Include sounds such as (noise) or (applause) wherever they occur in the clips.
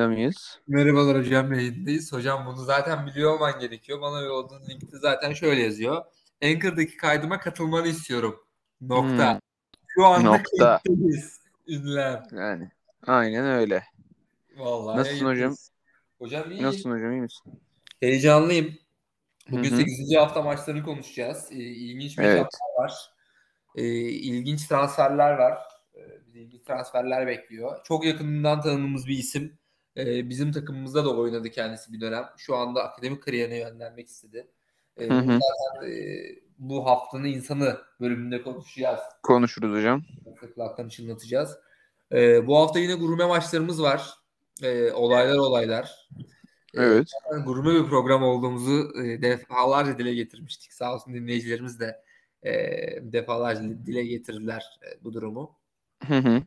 Yayında mıyız? Merhabalar hocam yayındayız. Hocam bunu zaten biliyor olman gerekiyor. Bana yolladığın linkte zaten şöyle yazıyor. Anchor'daki kaydıma katılmanı istiyorum. Nokta. Hmm, Şu anda Nokta. kayıttayız. Ünlem. yani aynen öyle. Vallahi Nasılsın yayındayız. Hocam iyi. Nasılsın hocam iyi misin? Heyecanlıyım. Bugün Hı hı. 8. hafta maçlarını konuşacağız. Ee, ilginç bir Evet. var. Ee, ilginç transferler var. Ee, ilginç transferler bekliyor. Çok yakından tanıdığımız bir isim. Ee, bizim takımımızda da oynadı kendisi bir dönem. Şu anda akademik kariyerine yönlenmek istedi. Ee, Hı hı. zaten e, bu haftanın insanı bölümünde konuşacağız. Konuşuruz hocam. Kulaktan çınlatacağız. Ee, bu hafta yine gurme maçlarımız var. Ee, olaylar olaylar. Evet. zaten gurme bir program olduğumuzu e, defalarca dile getirmiştik. Sağ olsun dinleyicilerimiz de e, defalarca dile getirdiler e, bu durumu. Hı hı.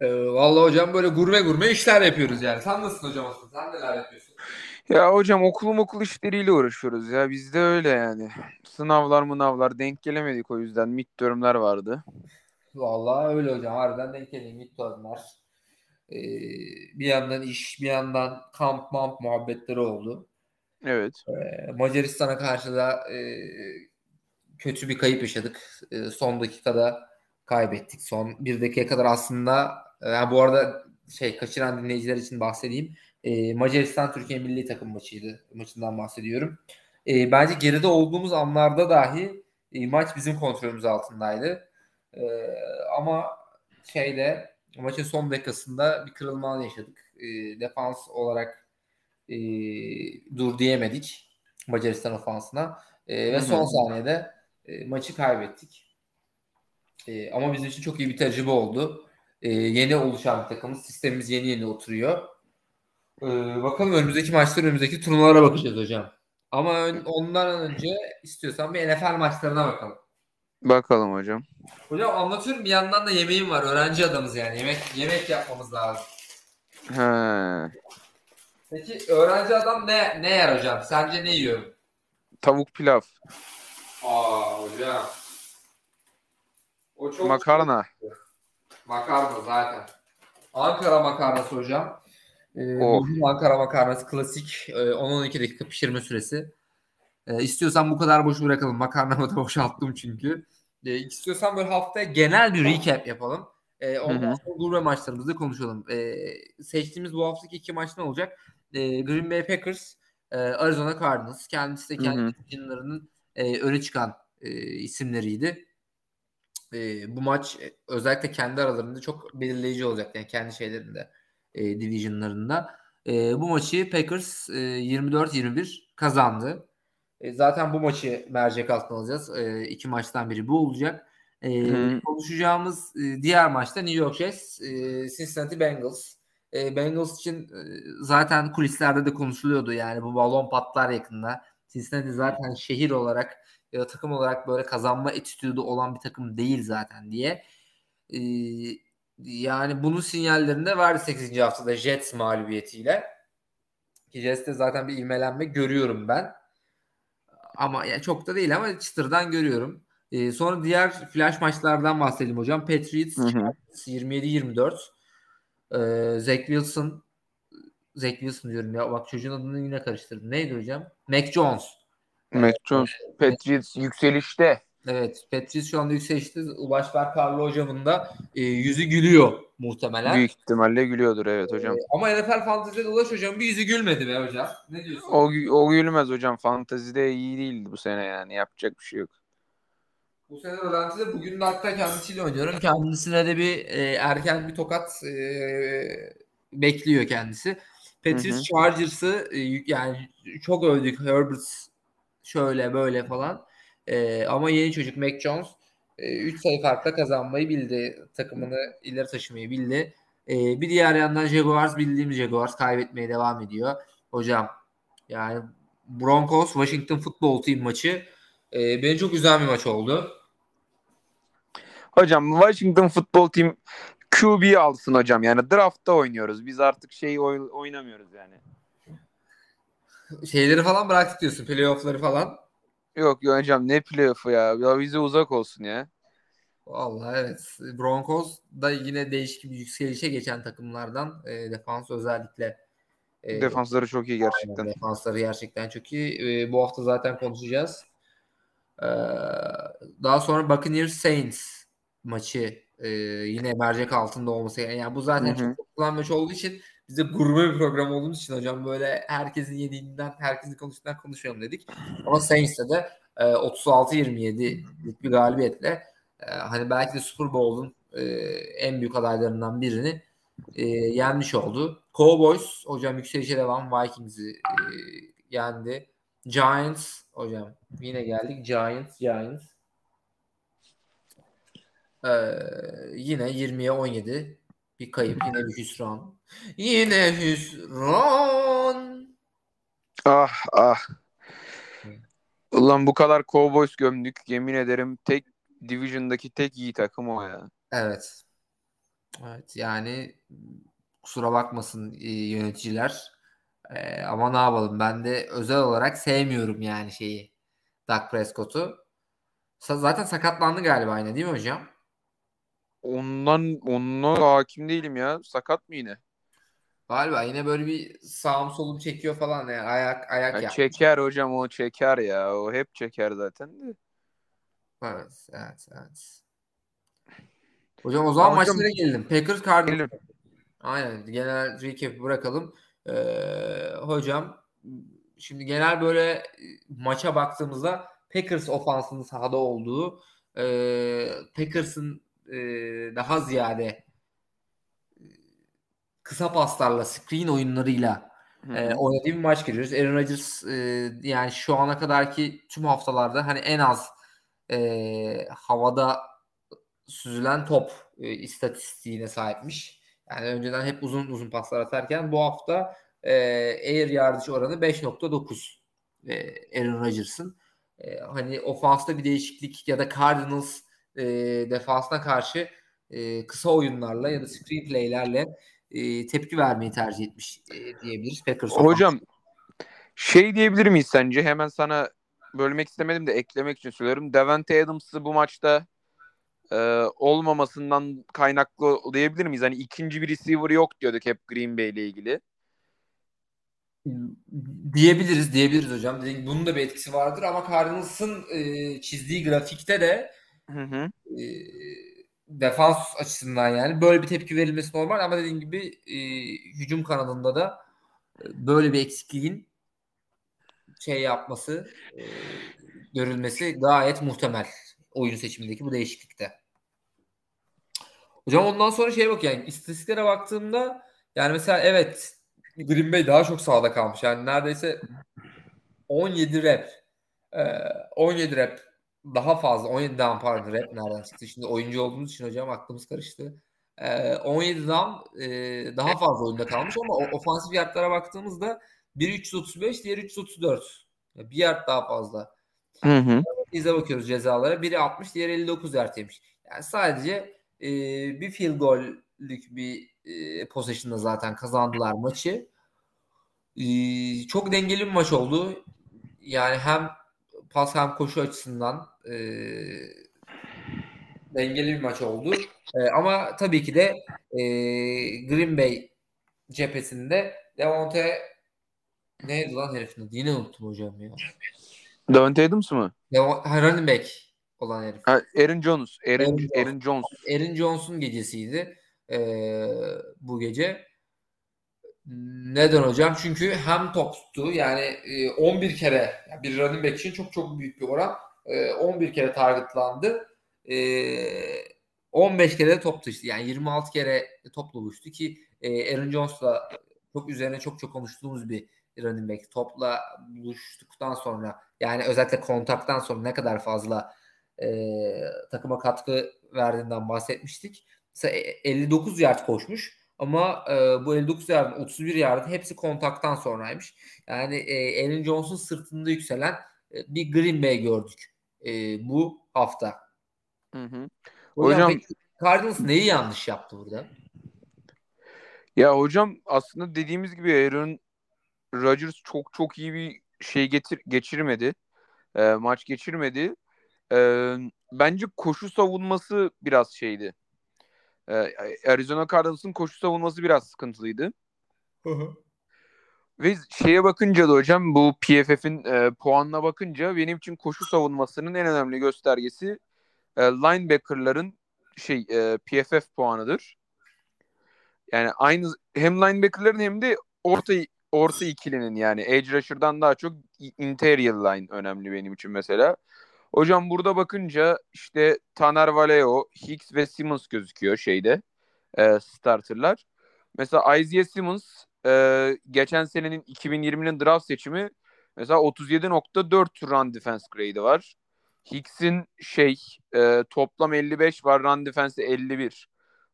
E, vallahi hocam böyle gurme gurme işler yapıyoruz yani. Sen nasılsın hocam aslında? Sen neler yapıyorsun? Ya hocam okulum okul işleriyle uğraşıyoruz ya. Bizde öyle yani. Sınavlar mınavlar denk gelemedik o yüzden. Midterm'ler vardı. Vallahi öyle hocam. Harbiden denk geliyor. Midterm'ler. E, bir yandan iş, bir yandan kamp mamp muhabbetleri oldu. Evet. E, Macaristan'a karşı da e, kötü bir kayıp yaşadık. E, son dakikada kaybettik. Son bir dakikaya kadar aslında e, yani bu arada şey kaçıran dinleyiciler için bahsedeyim. E, Macaristan Türkiye milli takım maçıydı. Maçından bahsediyorum. E, bence geride olduğumuz anlarda dahi e, maç bizim kontrolümüz altındaydı. E, ama şeyde maçın son dakikasında bir kırılma yaşadık. E, defans olarak e, dur diyemedik Macaristan ofansına. E, ve son saniyede e, maçı kaybettik. E, ama bizim için çok iyi bir tecrübe oldu. E, yeni oluşan bir takımız. Sistemimiz yeni yeni oturuyor. E, bakalım önümüzdeki maçlar, önümüzdeki turnuvalara bakacağız hocam. Ama ön- ondan önce istiyorsan bir NFL maçlarına bakalım. Bakalım hocam. Hocam anlatıyorum bir yandan da yemeğim var. Öğrenci adamız yani. Yemek yemek yapmamız lazım. He. Peki öğrenci adam ne ne yer hocam? Sence ne yiyor? Tavuk pilav. Aa hocam. O çok Makarna. Makarna zaten. Ankara makarnası hocam. Ee, Oh. Ankara makarnası klasik. Ee, 10-12 dakika pişirme süresi. Ee, istiyorsan bu kadar boş bırakalım. Makarnamı da (laughs) boşalttım çünkü. Ee, istiyorsan böyle haftaya genel bir recap yapalım. Ee, ondan hı. sonra gurme maçlarımızda konuşalım. Ee, seçtiğimiz bu haftaki iki maç ne olacak? Ee, Green Bay Packers, e, Arizona Cardinals. Kendisi de kendi divisionlarının e, öne çıkan e, isimleriydi. E, bu maç e, özellikle kendi aralarında çok belirleyici olacak. Yani kendi şeylerinde, e, divisionlarında. E, bu maçı Packers e, 24-21 kazandı. E, zaten bu maçı mercek altına alacağız. E, iki maçtan biri bu olacak. E, konuşacağımız e, diğer maçta New York Jets, e, Cincinnati Bengals. E, Bengals için e, zaten kulislerde de konuşuluyordu. Yani bu balon patlar yakında. Cincinnati zaten şehir olarak ya da takım olarak böyle kazanma etüdü olan bir takım değil zaten diye. Ee, yani bunun sinyallerini de verdi 8. haftada Jets mağlubiyetiyle. Ki Jets'te zaten bir ivmelenme görüyorum ben. Ama ya çok da değil ama çıtırdan görüyorum. Ee, sonra diğer flash maçlardan bahsedelim hocam. Patriots Hı hı. Chargers 27-24. Ee, Zach Wilson Zach Wilson diyorum ya. Bak çocuğun adını yine karıştırdım. Neydi hocam? Mac Jones. Mac Jones. Patriots yükselişte. Evet. Patrice şu anda yükselişte. Ulaşber Karlı hocamın da e, yüzü gülüyor muhtemelen. Büyük ihtimalle gülüyordur evet hocam. E, ama NFL Fantasy'de Ulaş hocam bir yüzü gülmedi be hocam. Ne diyorsun? O, o gülmez hocam. Fantazide iyi değildi bu sene yani. Yapacak bir şey yok. Bu sene Rölanti'de bugün de hatta kendisiyle oynuyorum. Kendisine de bir e, erken bir tokat e, bekliyor kendisi. Patrice. Chargers'ı e, yani çok övdük. Herbert şöyle böyle falan. E, ama yeni çocuk Mac Jones 3 sayı farkla kazanmayı bildi. Takımını ileri taşımayı bildi. E, bir diğer yandan Jaguars bildiğimiz Jaguars kaybetmeye devam ediyor. Hocam yani Broncos Washington Football Team maçı e, beni çok güzel bir maç oldu. Hocam Washington Football Team QB alsın hocam. Yani draftta oynuyoruz. Biz artık şey oy- oynamıyoruz yani. Şeyleri falan bıraktık diyorsun. Playoff'ları falan. Yok hocam ne playoff'u ya. Ya bize uzak olsun ya. Vallahi evet. Broncos da yine değişik bir yükselişe geçen takımlardan e, defans özellikle. E, Defansları çok iyi gerçekten. Aynen, defansları gerçekten çok iyi. E, bu hafta zaten konuşacağız. E, daha sonra Buccaneers Saints maçı e, yine mercek altında olması. Yani bu zaten Hı-hı. çok kullanmış maç olduğu için bize gurme bir program olduğumuz için hocam böyle herkesin yediğinden, herkesin konuştuğundan konuşalım dedik. Ama Saints'te de e, 36-27'lik bir galibiyetle e, hani belki de Super Bowl'un e, en büyük adaylarından birini e, yenmiş oldu. Cowboys hocam yükselişe devam Vikings'i e, yendi. Giants hocam yine geldik. Giants, Giants. Ee, yine 20'ye 17 bir kayıp. Yine bir hüsran. Yine hüsran. Ah ah. Ulan bu kadar Cowboys gömdük. Yemin ederim tek Division'daki tek iyi takım o ya. Evet. Evet yani kusura bakmasın e, yöneticiler. Ee, ama ne yapalım ben de özel olarak sevmiyorum yani şeyi. Dak Prescott'u. Zaten sakatlandı galiba yine değil mi hocam? Ondan onunla hakim değilim ya. Sakat mı yine? Galiba yine böyle bir sağım solum çekiyor falan yani ayak ayak ya Çeker hocam o çeker ya. O hep çeker zaten de. Evet, evet, evet. Hocam o zaman ya maçlara hocam, gelelim. Packers Cardinals. Aynen. Genel recap bırakalım. Ee, hocam şimdi genel böyle maça baktığımızda Packers ofansının sahada olduğu e, Packers'ın e, daha ziyade e, kısa paslarla, screen oyunlarıyla e, oynadığı bir maç görüyoruz. Aaron Rodgers e, yani şu ana kadarki tüm haftalarda hani en az e, havada süzülen top e, istatistiğine sahipmiş. Yani önceden hep uzun uzun paslar atarken bu hafta e, air yardage oranı 5.9 e, Aaron Rodgers'ın. E, hani ofansta bir değişiklik ya da Cardinals e, defansına karşı e, kısa oyunlarla ya da screenplay'lerle e, tepki vermeyi tercih etmiş e, diyebiliriz. Packers Hocam şey diyebilir miyiz sence? Hemen sana bölmek istemedim de eklemek için söylüyorum. Devante Adams'ı bu maçta e, olmamasından kaynaklı diyebilir miyiz? Hani ikinci bir receiver yok diyorduk hep Green Bay ile ilgili. Diyebiliriz, diyebiliriz hocam. Bunun da bir etkisi vardır ama Cardinals'ın e, çizdiği grafikte de Hı hı. E, defans açısından yani böyle bir tepki verilmesi normal ama dediğim gibi e, hücum kanalında da böyle bir eksikliğin şey yapması e, görülmesi gayet muhtemel oyun seçimindeki bu değişiklikte. Hocam ondan sonra şeye bak yani istatistiklere baktığımda yani mesela evet Green Bay daha çok sağda kalmış. Yani neredeyse 17 rep 17 rep daha fazla 17 down pardon rap nereden çıktı? Şimdi oyuncu olduğumuz için hocam aklımız karıştı. Ee, 17 down e, daha fazla oyunda kalmış ama ofansif yardlara baktığımızda biri 335 diğeri 334. Yani bir yard daha fazla. Hı hı. Bize bakıyoruz cezalara. Biri 60 diğeri 59 yard yemiş. Yani sadece e, bir field gollük bir e, possession'da zaten kazandılar maçı. E, çok dengeli bir maç oldu. Yani hem pas hem koşu açısından e, dengeli bir maç oldu. E, ama tabii ki de e, Green Bay cephesinde Devonte neydi lan herifin adı? Yine unuttum hocam ya. Devonte Adams mı? Devon, running back olan herif. Ha, Aaron Jones. Aaron, Aaron, Aaron Jones. Aaron Jones'un gecesiydi e, bu gece. Neden hocam? Çünkü hem top tuttu yani 11 e, kere bir running back için çok çok büyük bir oran. 11 e, kere targetlandı. 15 e, kere de top taşıdı. Yani 26 kere topla buluştu ki Aaron Jones'la çok üzerine çok çok konuştuğumuz bir running back. Topla buluştuktan sonra yani özellikle kontaktan sonra ne kadar fazla takıma katkı verdiğinden bahsetmiştik. Mesela 59 yard koşmuş. Ama e, bu 59 yardın 31 yardın hepsi kontaktan sonraymış. Yani e, Aaron Jones'un sırtında yükselen e, bir Green Bay gördük e, bu hafta. Hı hı. Hocam, hocam peki, Cardinals neyi yanlış yaptı burada? Ya hocam aslında dediğimiz gibi Aaron Rodgers çok çok iyi bir şey getir geçirmedi. E, maç geçirmedi. E, bence koşu savunması biraz şeydi. Ee, Arizona Cardinals'ın koşu savunması biraz sıkıntılıydı. Ve şeye bakınca da hocam bu PFF'in e, puanına bakınca benim için koşu savunmasının en önemli göstergesi e, linebacker'ların şey e, PFF puanıdır. Yani aynı hem linebacker'ların hem de orta orta ikilinin yani edge rusher'dan daha çok interior line önemli benim için mesela. Hocam burada bakınca işte Taner Valeo, Hicks ve Simmons gözüküyor şeyde e, starterlar. Mesela Isaiah Simmons e, geçen senenin 2020'nin draft seçimi mesela 37.4 run defense grade'i var. Hicks'in şey e, toplam 55 var run defense 51.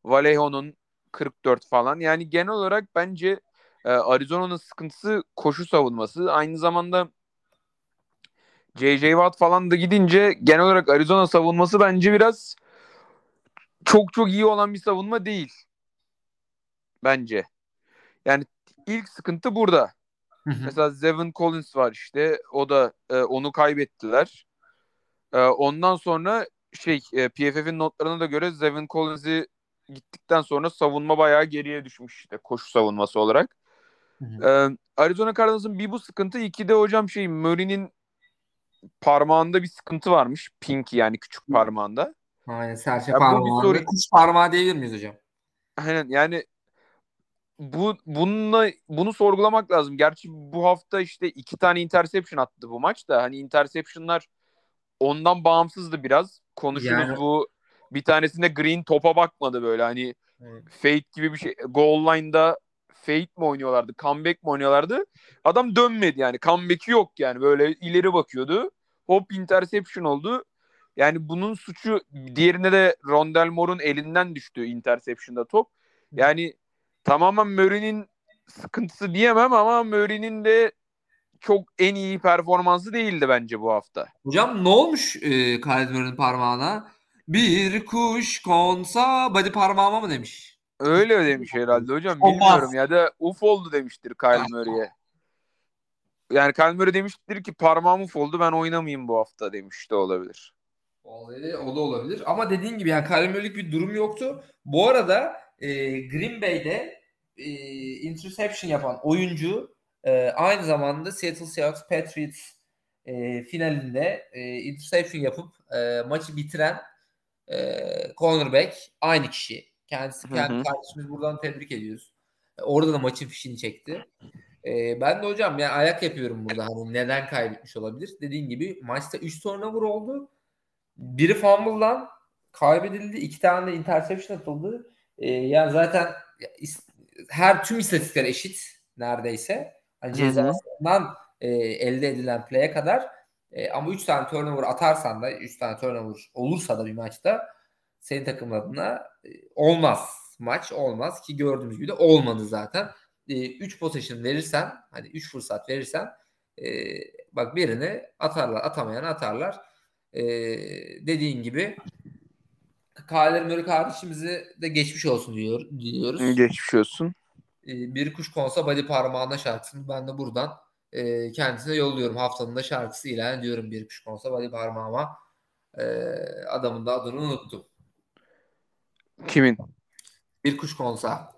Vallejo'nun 44 falan. Yani genel olarak bence e, Arizona'nın sıkıntısı koşu savunması. Aynı zamanda J.J. Watt falan da gidince genel olarak Arizona savunması bence biraz çok çok iyi olan bir savunma değil. Bence. Yani ilk sıkıntı burada. Mesela Zevin Collins var işte. O da e, onu kaybettiler. E, ondan sonra şey e, PFF'in notlarına da göre Zevin Collins'i gittikten sonra savunma bayağı geriye düşmüş işte koşu savunması olarak. Ee, Arizona Cardinals'ın bir bu sıkıntı. iki de hocam şey Murray'nin parmağında bir sıkıntı varmış. Pinky yani küçük parmağında. Aynen serçe parmağı. Soru... Kuş parmağı diyebilir miyiz hocam? Aynen yani bu bununla bunu sorgulamak lazım. Gerçi bu hafta işte iki tane interception attı bu maçta. Hani interception'lar ondan bağımsızdı biraz. Konuşuruz yani... bu. Bir tanesinde Green topa bakmadı böyle hani evet. fade gibi bir şey. Goal line'da fade mi oynuyorlardı? Comeback mi oynuyorlardı? Adam dönmedi yani. Comeback'i yok yani. Böyle ileri bakıyordu. Hop interception oldu. Yani bunun suçu diğerine de Rondell Moore'un elinden düştü interception'da top. Yani tamamen Murray'nin sıkıntısı diyemem ama Murray'nin de çok en iyi performansı değildi bence bu hafta. Hocam ne olmuş e, Khaled Murray'nin parmağına? Bir kuş konsa body parmağıma mı demiş? Öyle demiş herhalde hocam. Olmaz. Bilmiyorum ya da uf oldu demiştir Kyle Murray'e. Yani Kyle Murray demiştir ki parmağım uf oldu ben oynamayayım bu hafta demiş de olabilir. Olabilir, o da olabilir. Ama dediğin gibi yani Kyle Murray'lik bir durum yoktu. Bu arada e, Green Bay'de e, interception yapan oyuncu e, aynı zamanda Seattle Seahawks Patriots e, finalinde e, interception yapıp e, maçı bitiren e, cornerback aynı kişi. Kendisi kendi hı kardeşimiz buradan tebrik ediyoruz. E, orada da maçın fişini çekti. Ee, ben de hocam yani ayak yapıyorum burada hani neden kaybetmiş olabilir? Dediğin gibi maçta 3 turnover oldu. Biri fumble'dan kaybedildi. iki tane de interception atıldı. Ee, yani zaten her tüm istatistikler eşit neredeyse. Hani cezasından e, elde edilen play'e kadar e, ama 3 tane turnover atarsan da 3 tane turnover olursa da bir maçta senin takım adına e, olmaz maç olmaz ki gördüğümüz gibi de olmadı zaten. 3 e, possession verirsen hani 3 fırsat verirsen e, bak birini atarlar atamayan atarlar. E, dediğin gibi Kyler Murray kardeşimizi de geçmiş olsun diyor, diyoruz. Geçmiş olsun. E, bir kuş konsa body parmağına şarkısını ben de buradan e, kendisine yolluyorum. Haftanın da şarkısı ilan ediyorum bir kuş konsa body parmağıma. E, adamın da adını unuttum. Kimin? Bir kuş konsa.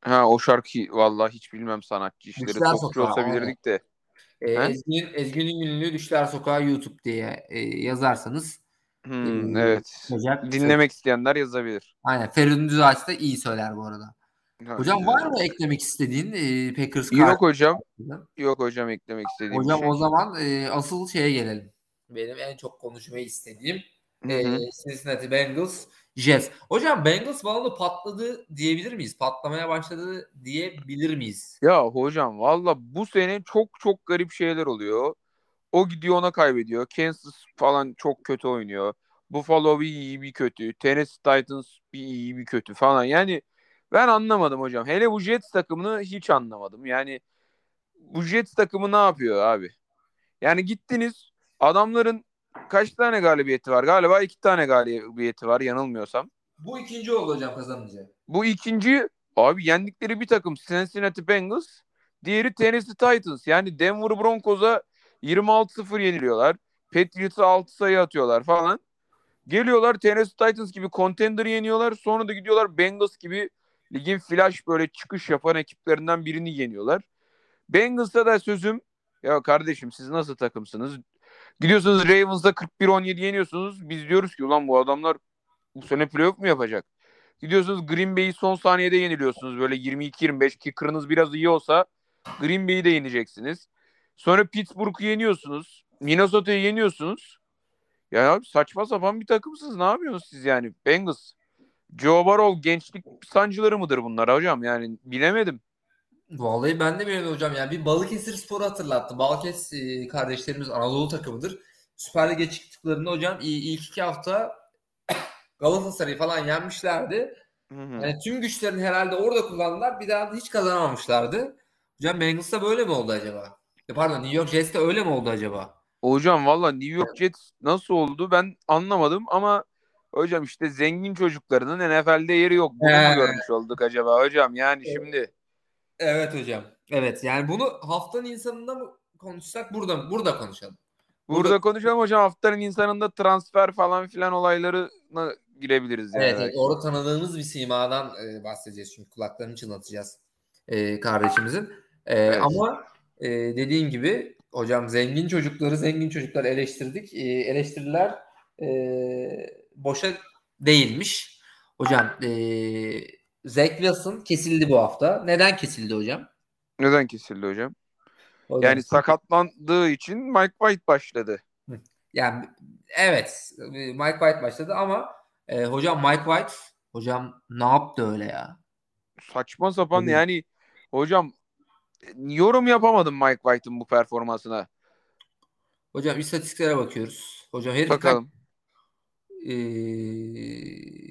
Ha o şarkı vallahi hiç bilmem sanatçı işleri. Düşler Topçu olsa bilirdik de. Ee, Ezgi'nin, Ezgi'nin ünlü Düşler Sokağı YouTube diye e, yazarsanız hmm, e, evet. Olacak. Dinlemek şey. isteyenler yazabilir. Aynen. Feridun Düzağaç da iyi söyler bu arada. Ha, hocam var mı eklemek istediğin e, Packers Yok hocam. Yok hocam eklemek istediğim Hocam şey. o zaman e, asıl şeye gelelim. Benim en çok konuşmayı istediğim e, Cincinnati Bengals Jets. Hocam Bengals balonu patladı diyebilir miyiz? Patlamaya başladı diyebilir miyiz? Ya hocam valla bu sene çok çok garip şeyler oluyor. O gidiyor ona kaybediyor. Kansas falan çok kötü oynuyor. Buffalo bir iyi bir kötü. Tennessee Titans bir iyi bir kötü falan. Yani ben anlamadım hocam. Hele bu Jets takımını hiç anlamadım. Yani bu Jets takımı ne yapıyor abi? Yani gittiniz adamların kaç tane galibiyeti var? Galiba iki tane galibiyeti var yanılmıyorsam. Bu ikinci oldu hocam kazanınca. Bu ikinci abi yendikleri bir takım Cincinnati Bengals. Diğeri Tennessee Titans. Yani Denver Broncos'a 26-0 yeniliyorlar. Patriots'a 6 sayı atıyorlar falan. Geliyorlar Tennessee Titans gibi contender yeniyorlar. Sonra da gidiyorlar Bengals gibi ligin flash böyle çıkış yapan ekiplerinden birini yeniyorlar. Bengals'a da sözüm ya kardeşim siz nasıl takımsınız? Gidiyorsunuz Ravens'da 41-17 yeniyorsunuz. Biz diyoruz ki ulan bu adamlar bu sene playoff mu yapacak? Gidiyorsunuz Green Bay'i son saniyede yeniliyorsunuz. Böyle 22-25 kicker'ınız biraz iyi olsa Green Bay'i de yeneceksiniz. Sonra Pittsburgh'u yeniyorsunuz. Minnesota'yı yeniyorsunuz. Ya abi saçma sapan bir takımsınız. Ne yapıyorsunuz siz yani? Bengals. Joe Burrow gençlik sancıları mıdır bunlar hocam? Yani bilemedim. Vallahi ben de bilmiyorum hocam. Yani bir Balıkesir Spor'u hatırlattı. Balıkesir kardeşlerimiz Anadolu takımıdır. Süper Lig'e çıktıklarında hocam ilk iki hafta (coughs) Galatasaray'ı falan yenmişlerdi. Hı hı. Yani tüm güçlerini herhalde orada kullandılar. Bir daha da hiç kazanamamışlardı. Hocam Bengals'ta böyle mi oldu acaba? E pardon New York Jets'te öyle mi oldu acaba? Hocam valla New York Jets nasıl oldu ben anlamadım ama hocam işte zengin çocuklarının NFL'de yeri yok. Bunu mu görmüş olduk acaba hocam? Yani şimdi. Evet hocam. Evet yani bunu haftanın insanında mı konuşsak burada burada konuşalım. Burada, burada konuşalım hocam haftanın insanında transfer falan filan olaylarına girebiliriz. Yani evet, evet orada tanıdığımız bir simadan e, bahsedeceğiz çünkü kulaklarını çınlatacağız e, kardeşimizin. E, evet. Ama e, dediğin gibi hocam zengin çocukları zengin çocuklar eleştirdik. E, eleştiriler e, boşa değilmiş. Hocam e, Zach Wilson kesildi bu hafta. Neden kesildi hocam? Neden kesildi hocam? hocam yani sakatlandığı için Mike White başladı. Yani evet Mike White başladı ama e, hocam Mike White hocam ne yaptı öyle ya? Saçma sapan evet. yani hocam yorum yapamadım Mike White'ın bu performansına. Hocam istatistiklere bakıyoruz. Hocam herif Bakalım. E,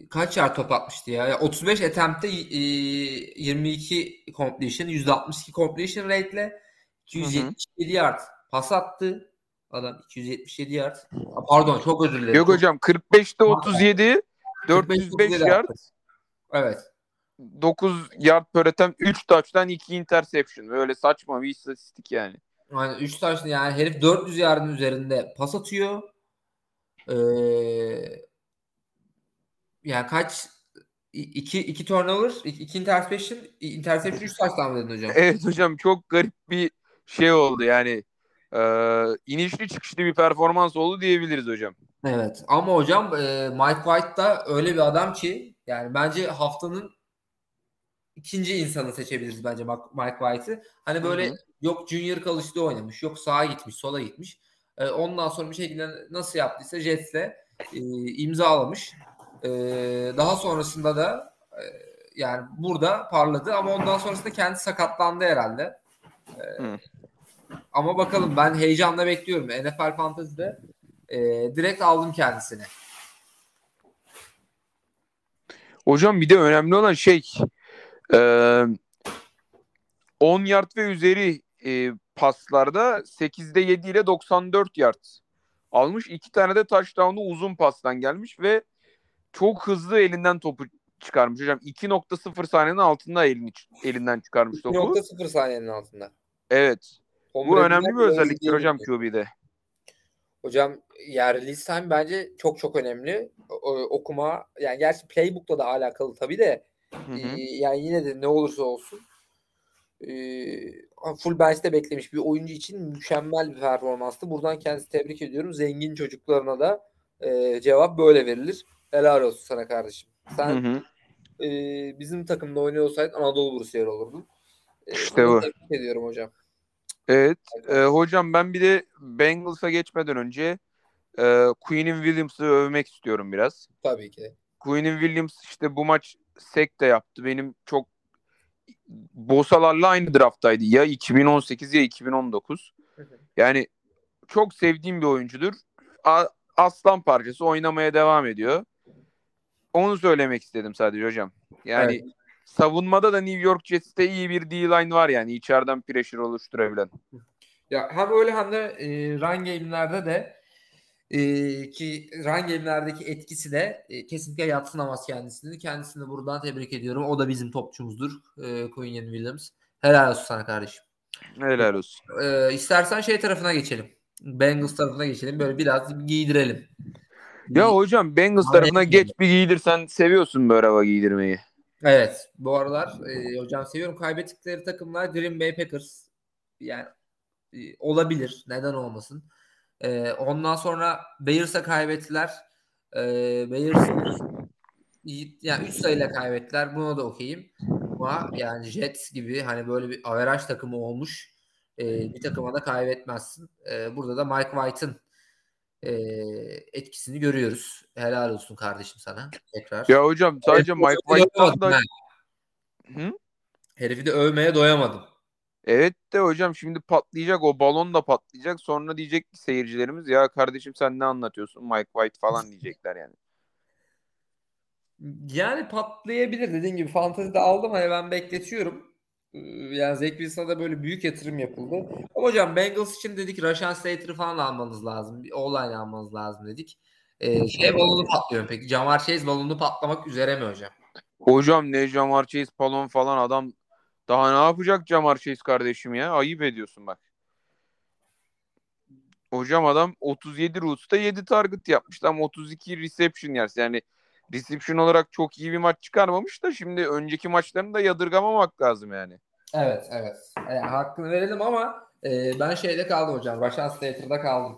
kaç yer top atmıştı ya? 35 attempt'te e, 22 completion, %62 completion rate'le 277 hı hı. yard pas attı. Adam 277 yard. Pardon çok özür dilerim. Yok hocam 45'te 37 405 yard. Evet. 9 yard per attempt 3 touchdown 2 interception. Böyle saçma bir istatistik yani. Aynen 3 touchdown yani herif 400 yardın üzerinde pas atıyor. Ee, yani kaç iki, iki turnover, iki, iki interception, interception 3 touchdown dedin hocam. Evet hocam çok garip bir şey oldu yani. E, inişli çıkışlı bir performans oldu diyebiliriz hocam. Evet ama hocam e, Mike White da öyle bir adam ki yani bence haftanın ikinci insanı seçebiliriz bence Mike White'ı. Hani böyle Hı-hı. yok Junior College'da oynamış, yok sağa gitmiş, sola gitmiş. E, ondan sonra bir şekilde nasıl yaptıysa Jets'le e, imzalamış. E, daha sonrasında da e, yani burada parladı ama ondan sonrasında kendi sakatlandı herhalde. E, ama bakalım ben heyecanla bekliyorum. NFL Fantasy'de e, direkt aldım kendisini. Hocam bir de önemli olan şey ee, 10 yard ve üzeri e, paslarda 8'de 7 ile 94 yard almış. İki tane de touchdown'u uzun pastan gelmiş ve çok hızlı elinden topu çıkarmış hocam. 2.0 saniyenin altında elini, elinden çıkarmış topu. 2.0 saniyenin altında. Evet. Tom Bu önemli bir özelliktir hocam QB'de. Hocam yer release time bence çok çok önemli. O, okuma yani gerçi playbook'la da alakalı tabii de Hı hı. yani yine de ne olursa olsun full bench'te beklemiş bir oyuncu için mükemmel bir performanstı. Buradan kendisi tebrik ediyorum. Zengin çocuklarına da e, cevap böyle verilir. Helal olsun sana kardeşim. Sen hı hı. E, bizim takımda oynuyor olsaydın Anadolu Bursiyeri olurdun. E, işte bu. Tebrik ediyorum hocam. Evet. E, hocam ben bir de Bengals'a geçmeden önce e, Queen'in Williams'ı övmek istiyorum biraz. Tabii ki. Queen'in Williams işte bu maç sek de yaptı. Benim çok Bosalarla aynı drafttaydı. Ya 2018 ya 2019. Yani çok sevdiğim bir oyuncudur. A- aslan parçası oynamaya devam ediyor. Onu söylemek istedim sadece hocam. Yani evet. savunmada da New York Jets'te iyi bir D-line var yani içeriden pressure oluşturabilen. Ya hem öyle hem de e, run game'lerde de ee, ki run game'lerdeki etkisi de e, kesinlikle yatsınamaz kendisini. Kendisini buradan tebrik ediyorum. O da bizim topçumuzdur. E, Quinn Williams. Helal olsun sana kardeşim. Helal olsun. E, istersen şey tarafına geçelim. Bengals tarafına geçelim. Böyle biraz giydirelim. Ya hocam Bengals tarafına geç bir giydirsen seviyorsun böyle hava giydirmeyi. Evet. Bu aralar e, hocam seviyorum. Kaybettikleri takımlar Green Bay Packers. Yani e, olabilir. Neden olmasın? E, ondan sonra Bears'a kaybettiler. E, Bears yani 3 sayıyla kaybettiler. Buna da okeyim. Ama yani Jets gibi hani böyle bir averaj takımı olmuş e, bir takıma da kaybetmezsin. E, burada da Mike White'ın e, etkisini görüyoruz. Helal olsun kardeşim sana tekrar. Ya hocam sadece Mike White'tan da Hı? Herifi de övmeye doyamadım. Evet de hocam şimdi patlayacak o balon da patlayacak. Sonra diyecek ki seyircilerimiz ya kardeşim sen ne anlatıyorsun Mike White falan (laughs) diyecekler yani. Yani patlayabilir dediğin gibi fantezide aldım hani ben bekletiyorum. Ee, Yani Zach Wilson'a da böyle büyük yatırım yapıldı. Ama hocam Bengals için dedik Rashan Slater'ı falan almanız lazım. Bir online almanız lazım dedik. Ee, şey balonu patlıyor peki. Jamar Chase balonu patlamak üzere mi hocam? Hocam ne Jamar Chase balon falan adam daha ne yapacak Jamar Chase kardeşim ya? Ayıp ediyorsun bak. Hocam adam 37 Roots'ta 7 target yapmış. Tam 32 reception yerse yani reception olarak çok iyi bir maç çıkarmamış da şimdi önceki maçlarını da yadırgamamak lazım yani. Evet evet. Yani hakkını verelim ama e, ben şeyde kaldım hocam. Rashan Slater'da kaldım.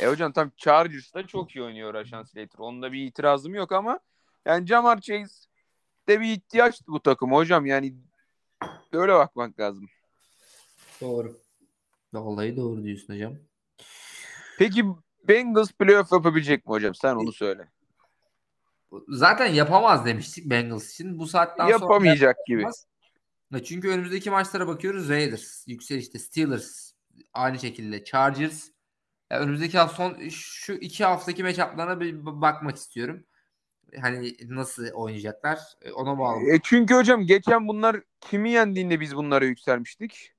E hocam tam Chargers'da çok iyi oynuyor Rashan Slater. Onda bir itirazım yok ama yani Jamar Chase de bir ihtiyaçtı bu takım hocam. Yani öyle bakmak lazım. Doğru. Vallahi doğru diyorsun hocam. Peki Bengals playoff yapabilecek mi hocam? Sen onu söyle. Zaten yapamaz demiştik Bengals için. Bu saatten sonra Yapamayacak gibi. yapamaz. Çünkü önümüzdeki maçlara bakıyoruz. Raiders, yükselişte Steelers, aynı şekilde Chargers. Ya önümüzdeki hafta son şu iki haftaki matchup'larına bir bakmak istiyorum. Hani nasıl oynayacaklar e, ona bağlı. E çünkü hocam geçen bunlar kimi yendiğinde biz bunlara yükselmiştik.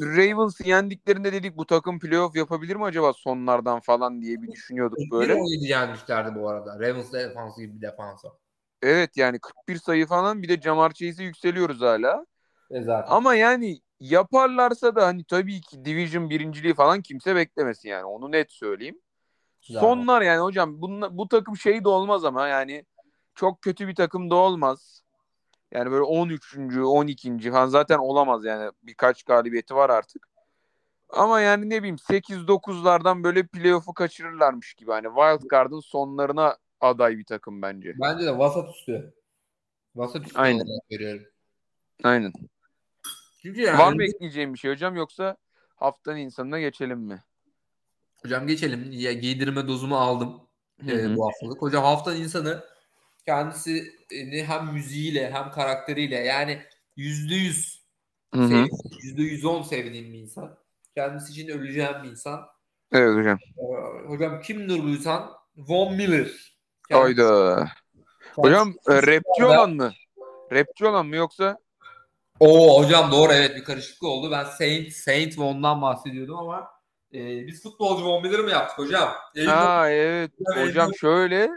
Ravens'ı yendiklerinde dedik bu takım playoff yapabilir mi acaba sonlardan falan diye bir düşünüyorduk böyle. 17 yenmişlerdi bu arada. Ravens defansı gibi bir defansa. Evet yani 41 sayı falan bir de Jamar Chase'e yükseliyoruz hala. E zaten. Ama yani yaparlarsa da hani tabii ki Division birinciliği falan kimse beklemesin yani onu net söyleyeyim. Sonlar yani hocam bunla, bu takım şey de olmaz ama yani çok kötü bir takım da olmaz. Yani böyle 13. 12. falan zaten olamaz yani birkaç galibiyeti var artık. Ama yani ne bileyim 8-9'lardan böyle playoff'u kaçırırlarmış gibi. Hani Wild Card'ın sonlarına aday bir takım bence. Bence de vasat üstü. Vasat üstü Aynen. görüyorum. Aynen. Çünkü yani Var mı ekleyeceğim bir şey hocam yoksa haftanın insanına geçelim mi? Hocam geçelim. Ya, giydirme dozumu aldım Hı e, bu haftalık. Hocam haftanın insanı kendisini hem müziğiyle hem karakteriyle yani yüzde yüz yüzde yüz on sevdiğim bir insan. Kendisi için öleceğim bir insan. Evet hocam. Ee, hocam kimdir bu insan? Von Miller. Kendisi- Hayda. Hocam e, rapçi olan mı? Rapçi olan mı yoksa? Oo hocam doğru evet bir karışıklık oldu. Ben Saint Saint Von'dan bahsediyordum ama e, biz futbolcu Von Miller mi yaptık hocam? Elimde- Ha evet. Hocam şöyle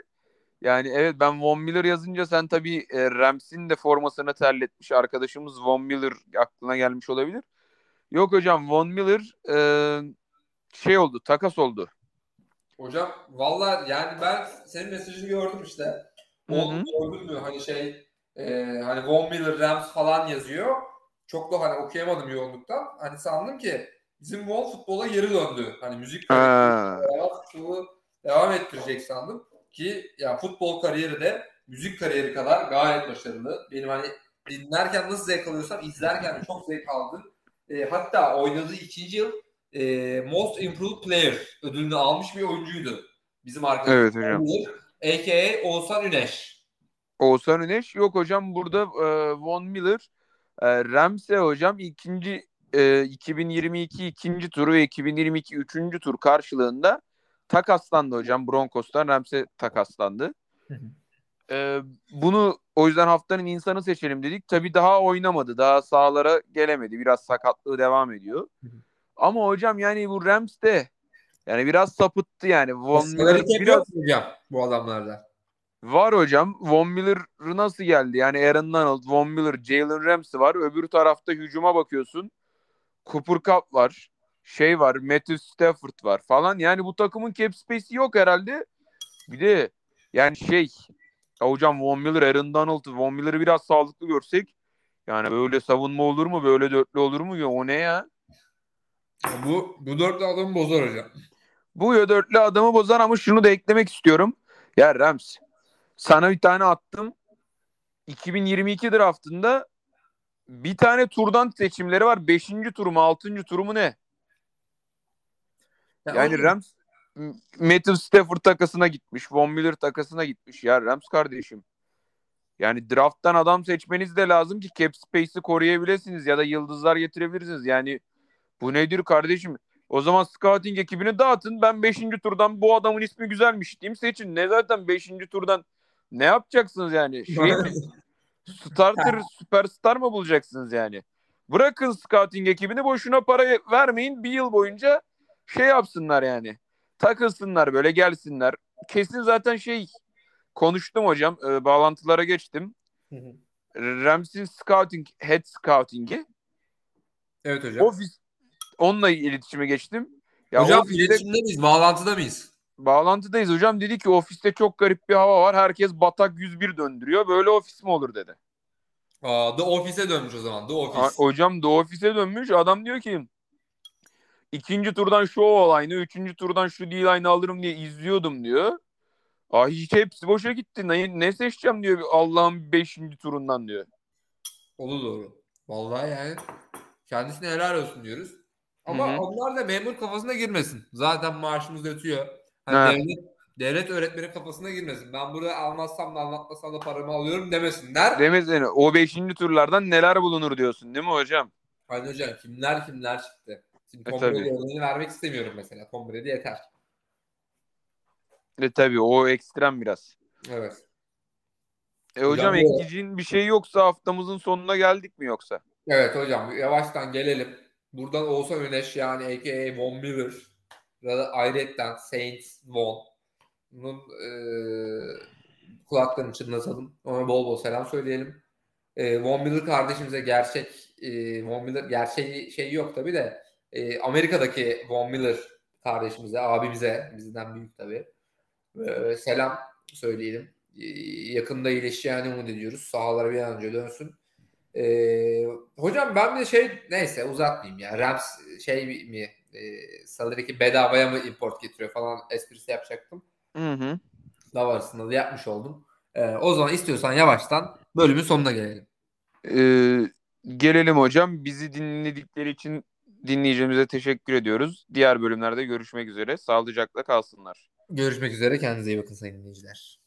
yani evet ben Von Miller yazınca sen tabii e, Rams'in de formasını terletmiş arkadaşımız Von Miller aklına gelmiş olabilir. Yok hocam Von Miller e, şey oldu takas oldu. Hocam valla yani ben senin mesajını gördüm işte. Hı O hı. gördün mü hani şey e, hani Von Miller Rams falan yazıyor. Çok da hani okuyamadım yoğunluktan. Hani sandım ki bizim Von futbola geri döndü. Hani müzik futbolu devam ettirecek sandım. Ki ya futbol kariyeri de müzik kariyeri kadar gayet başarılı. Benim hani dinlerken nasıl zevk alıyorsam izlerken çok zevk aldım. E, hatta oynadığı ikinci yıl e, Most Improved Player ödülünü almış bir oyuncuydu. Bizim arkadaşımız. Evet hocam. A.K.A. Oğuzhan Üneş. Oğuzhan Üneş yok hocam burada e, Von Miller e, Ramsey hocam ikinci e, 2022 ikinci turu ve 2022 üçüncü tur karşılığında takaslandı hocam Broncos'tan Ramsey takaslandı. Hı hı. E, bunu o yüzden haftanın insanı seçelim dedik. Tabii daha oynamadı. Daha sahalara gelemedi. Biraz sakatlığı devam ediyor. Hı. Ama hocam yani bu Rams de yani biraz sapıttı yani. Von Miller biraz hocam bu adamlarda? Var hocam. Von Miller nasıl geldi? Yani Aaron Donald, Von Miller, Jalen Ramsey var. Öbür tarafta hücuma bakıyorsun. Cooper Cup var. şey var. Matthew Stafford var falan. Yani bu takımın cap space'i yok herhalde. Bir de yani şey ya hocam Von Miller, Aaron Donald, Von Miller'ı biraz sağlıklı görsek yani böyle savunma olur mu? Böyle dörtlü olur mu? Ya o ne ya? Bu bu dörtlü adamı bozar hocam. Bu ya dörtlü adamı bozar ama şunu da eklemek istiyorum. Ya Rams sana bir tane attım. 2022 draftında bir tane turdan seçimleri var. Beşinci turu mu altıncı turu mu ne? Ya Yani hocam, Rams Matthew Stafford takasına gitmiş. Von Miller takasına gitmiş. Ya Rams kardeşim. Yani drafttan adam seçmeniz de lazım ki cap space'i koruyabilirsiniz ya da yıldızlar getirebilirsiniz. Yani bu nedir kardeşim? O zaman scouting ekibini dağıtın. Ben 5. turdan bu adamın ismi güzelmiş diyeyim seçin. Ne zaten 5. turdan ne yapacaksınız yani? Şey (laughs) mi? Starter, süperstar mı bulacaksınız yani? Bırakın scouting ekibini boşuna para vermeyin. Bir yıl boyunca şey yapsınlar yani. Takılsınlar böyle gelsinler. Kesin zaten şey konuştum hocam. e, bağlantılara geçtim. Hı hı. Rams'in scouting, head scouting'i. evet hocam. Ofis onunla iletişime geçtim. Ya hocam ofiste iletişimde miyiz? Bağlantıda mıyız? Bağlantıdayız hocam. Dedi ki ofiste çok garip bir hava var. Herkes batak 101 döndürüyor. Böyle ofis mi olur dedi. Aa, The Office'e dönmüş o zaman. The Ha, Office. hocam da ofise dönmüş. Adam diyor ki ikinci turdan şu olayını, üçüncü turdan şu D-line alırım diye izliyordum diyor. Aa, hiç hepsi boşa gitti. Ne, ne seçeceğim diyor Allah'ın beşinci turundan diyor. Olur doğru. Vallahi yani kendisine helal olsun diyoruz. Ama Hı hı. onlar da memur kafasına girmesin. Zaten maaşımız ötüyor. Ha. Hani devlet, devlet öğretmeni kafasına girmesin. Ben burada almazsam da anlatmasam da paramı alıyorum demesinler. Demesene o beşinci turlardan neler bulunur diyorsun değil mi hocam? Hani hocam kimler kimler çıktı. Şimdi E, Tom tabii. Brady örneğini vermek istemiyorum mesela. Tom Brady yeter. E tabii o ekstrem biraz. Evet. E hocam bu- ekleyeceğin bir şey yoksa haftamızın sonuna geldik mi yoksa? Evet hocam yavaştan gelelim. Buradan Oğuzhan Öneş yani a.k.a. Von Miller ya da ayrıyetten Saints Von'un e, kulaklarını çınlatalım. Ona bol bol selam söyleyelim. E, Von Miller kardeşimize gerçek e, Von Miller gerçeği şey yok tabi de e, Amerika'daki Von Miller kardeşimize, abimize bizden büyük tabi. E, selam söyleyelim. E, yakında iyileşeceğini umut ediyoruz. Sahalara bir an önce dönsün. Ee, hocam ben bir şey neyse uzatmayayım ya. Rams şey mi e, salary bedavaya mı import getiriyor falan esprisi yapacaktım. Hı hı. Da yapmış oldum. Ee, o zaman istiyorsan yavaştan bölümün sonuna gelelim. Ee, gelelim hocam. Bizi dinledikleri için dinleyicimize teşekkür ediyoruz. Diğer bölümlerde görüşmek üzere. Sağlıcakla kalsınlar. Görüşmek üzere. Kendinize iyi bakın sayın dinleyiciler.